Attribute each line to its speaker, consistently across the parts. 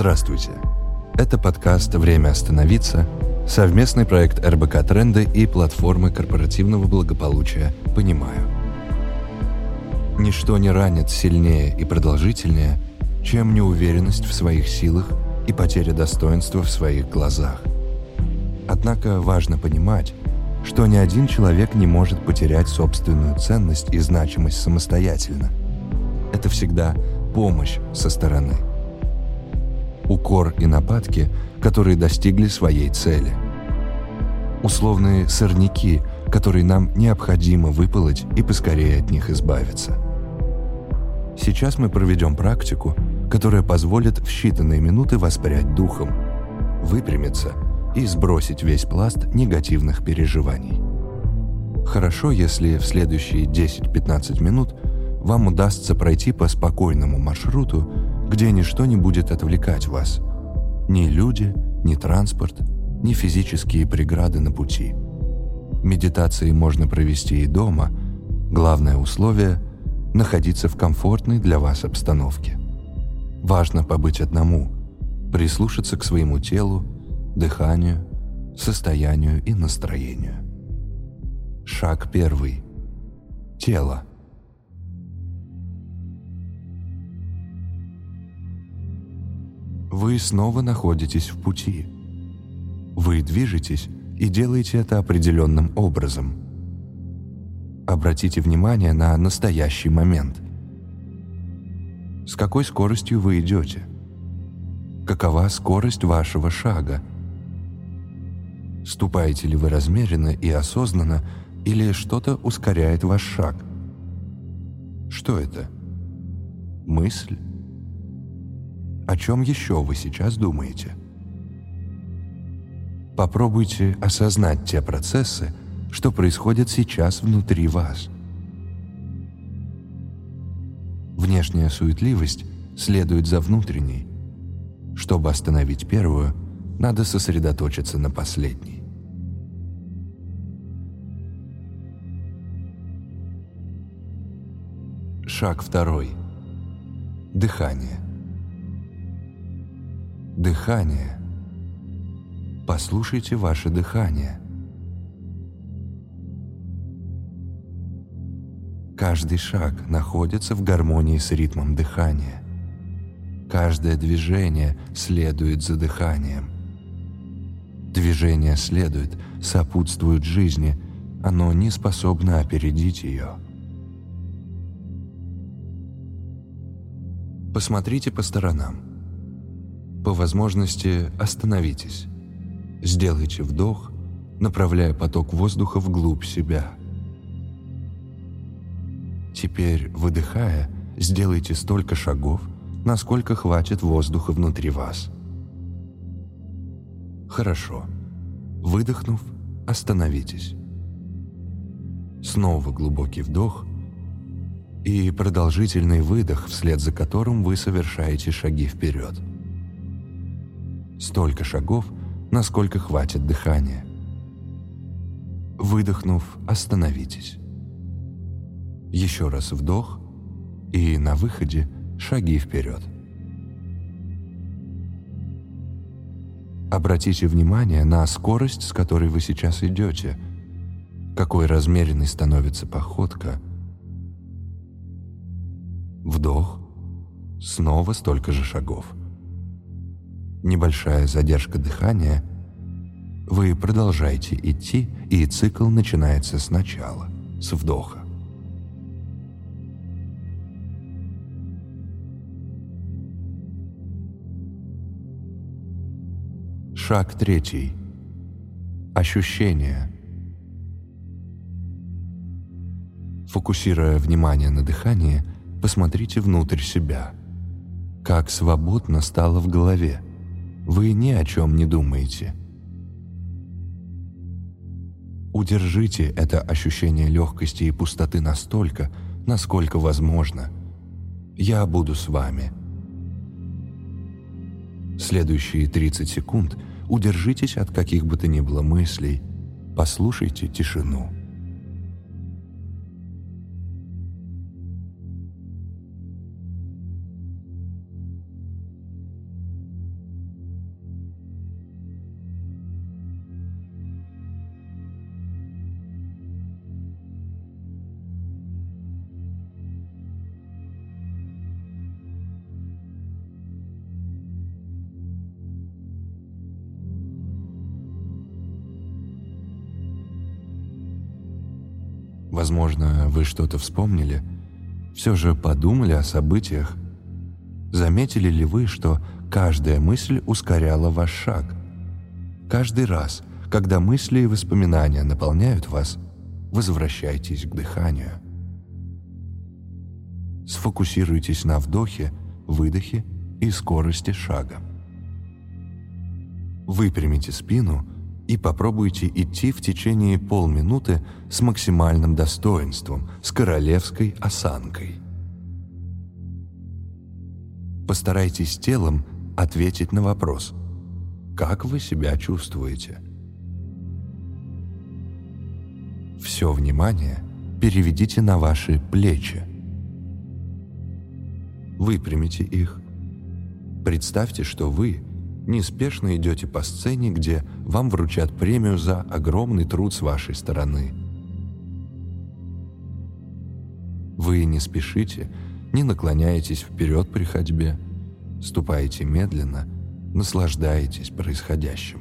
Speaker 1: Здравствуйте. Это подкаст «Время остановиться», совместный проект РБК «Тренды» и платформы корпоративного благополучия «Понимаю». Ничто не ранит сильнее и продолжительнее, чем неуверенность в своих силах и потеря достоинства в своих глазах. Однако важно понимать, что ни один человек не может потерять собственную ценность и значимость самостоятельно. Это всегда помощь со стороны. Укор и нападки, которые достигли своей цели. Условные сорняки, которые нам необходимо выполоть и поскорее от них избавиться. Сейчас мы проведем практику, которая позволит в считанные минуты воспрять духом, выпрямиться и сбросить весь пласт негативных переживаний. Хорошо, если в следующие 10-15 минут вам удастся пройти по спокойному маршруту, где ничто не будет отвлекать вас. Ни люди, ни транспорт, ни физические преграды на пути. Медитации можно провести и дома. Главное условие – находиться в комфортной для вас обстановке. Важно побыть одному, прислушаться к своему телу, дыханию, состоянию и настроению. Шаг первый. Тело. Вы снова находитесь в пути. Вы движетесь и делаете это определенным образом. Обратите внимание на настоящий момент. С какой скоростью вы идете? Какова скорость вашего шага? Ступаете ли вы размеренно и осознанно, или что-то ускоряет ваш шаг? Что это? Мысль? О чем еще вы сейчас думаете? Попробуйте осознать те процессы, что происходят сейчас внутри вас. Внешняя суетливость следует за внутренней. Чтобы остановить первую, надо сосредоточиться на последней. Шаг второй. Дыхание. Дыхание. Послушайте ваше дыхание. Каждый шаг находится в гармонии с ритмом дыхания. Каждое движение следует за дыханием. Движение следует, сопутствует жизни, оно не способно опередить ее. Посмотрите по сторонам. По возможности остановитесь. Сделайте вдох, направляя поток воздуха вглубь себя. Теперь, выдыхая, сделайте столько шагов, насколько хватит воздуха внутри вас. Хорошо. Выдохнув, остановитесь. Снова глубокий вдох и продолжительный выдох, вслед за которым вы совершаете шаги вперед. Столько шагов, насколько хватит дыхания. Выдохнув, остановитесь. Еще раз вдох и на выходе шаги вперед. Обратите внимание на скорость, с которой вы сейчас идете, какой размеренной становится походка. Вдох, снова столько же шагов небольшая задержка дыхания, вы продолжаете идти, и цикл начинается сначала, с вдоха. Шаг третий. Ощущения. Фокусируя внимание на дыхании, посмотрите внутрь себя. Как свободно стало в голове – вы ни о чем не думаете. Удержите это ощущение легкости и пустоты настолько, насколько возможно. Я буду с вами. Следующие 30 секунд удержитесь от каких бы то ни было мыслей, послушайте тишину. Возможно, вы что-то вспомнили, все же подумали о событиях. Заметили ли вы, что каждая мысль ускоряла ваш шаг? Каждый раз, когда мысли и воспоминания наполняют вас, возвращайтесь к дыханию. Сфокусируйтесь на вдохе, выдохе и скорости шага. Выпрямите спину и попробуйте идти в течение полминуты с максимальным достоинством, с королевской осанкой. Постарайтесь телом ответить на вопрос «Как вы себя чувствуете?» Все внимание переведите на ваши плечи. Выпрямите их. Представьте, что вы неспешно идете по сцене, где вам вручат премию за огромный труд с вашей стороны. Вы не спешите, не наклоняетесь вперед при ходьбе, ступаете медленно, наслаждаетесь происходящим.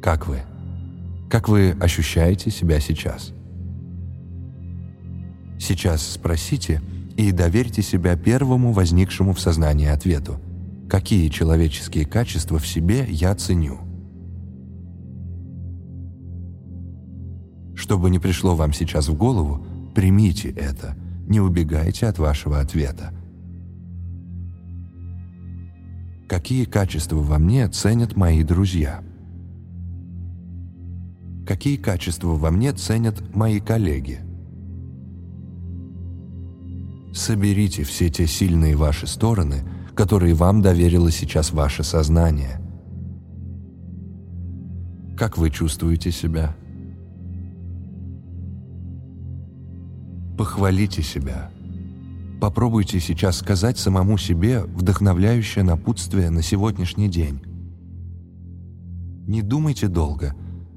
Speaker 1: Как вы? Как вы ощущаете себя сейчас? Сейчас спросите и доверьте себя первому возникшему в сознании ответу. Какие человеческие качества в себе я ценю? Что бы ни пришло вам сейчас в голову, примите это, не убегайте от вашего ответа. Какие качества во мне ценят мои друзья? Какие качества во мне ценят мои коллеги? Соберите все те сильные ваши стороны, которые вам доверило сейчас ваше сознание. Как вы чувствуете себя? Похвалите себя. Попробуйте сейчас сказать самому себе вдохновляющее напутствие на сегодняшний день. Не думайте долго,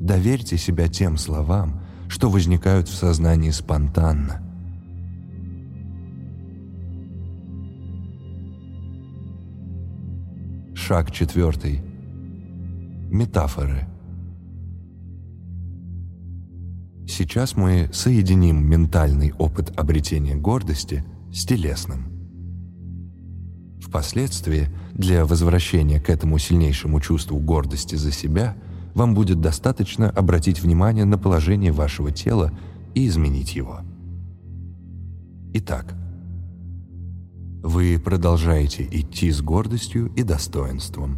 Speaker 1: доверьте себя тем словам, что возникают в сознании спонтанно. Шаг четвертый. Метафоры. Сейчас мы соединим ментальный опыт обретения гордости с телесным. Впоследствии, для возвращения к этому сильнейшему чувству гордости за себя, вам будет достаточно обратить внимание на положение вашего тела и изменить его. Итак, вы продолжаете идти с гордостью и достоинством.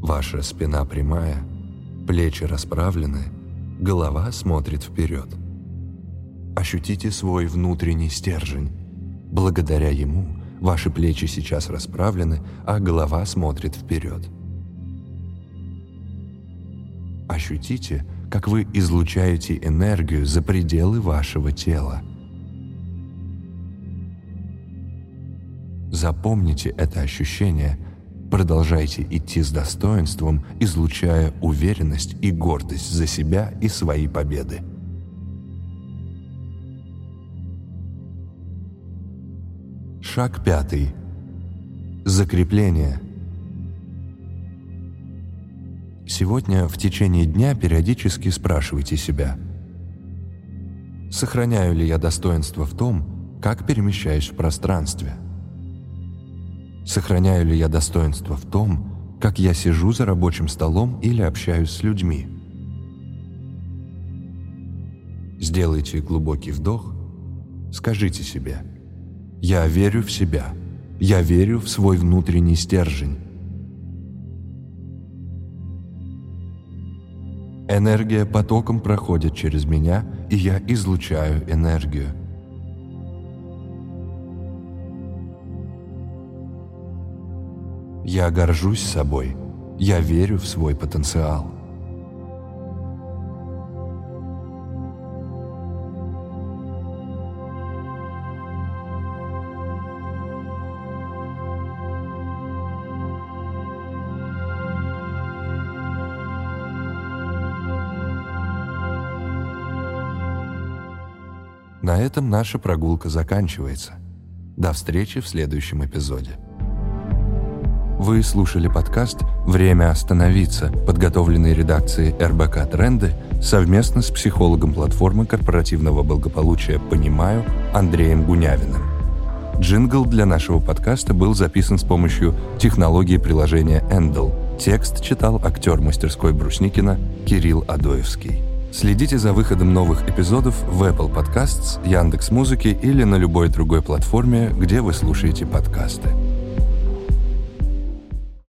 Speaker 1: Ваша спина прямая, плечи расправлены, голова смотрит вперед. Ощутите свой внутренний стержень. Благодаря ему ваши плечи сейчас расправлены, а голова смотрит вперед. Ощутите, как вы излучаете энергию за пределы вашего тела – Запомните это ощущение, продолжайте идти с достоинством, излучая уверенность и гордость за себя и свои победы. Шаг пятый. Закрепление. Сегодня в течение дня периодически спрашивайте себя, сохраняю ли я достоинство в том, как перемещаюсь в пространстве – Сохраняю ли я достоинство в том, как я сижу за рабочим столом или общаюсь с людьми? Сделайте глубокий вдох, скажите себе «Я верю в себя, я верю в свой внутренний стержень». Энергия потоком проходит через меня, и я излучаю энергию – Я горжусь собой. Я верю в свой потенциал. На этом наша прогулка заканчивается. До встречи в следующем эпизоде. Вы слушали подкаст «Время остановиться», подготовленный редакцией РБК «Тренды» совместно с психологом платформы корпоративного благополучия «Понимаю» Андреем Гунявиным. Джингл для нашего подкаста был записан с помощью технологии приложения Endel. Текст читал актер мастерской Брусникина Кирилл Адоевский. Следите за выходом новых эпизодов в Apple Podcasts, Яндекс.Музыке или на любой другой платформе, где вы слушаете подкасты.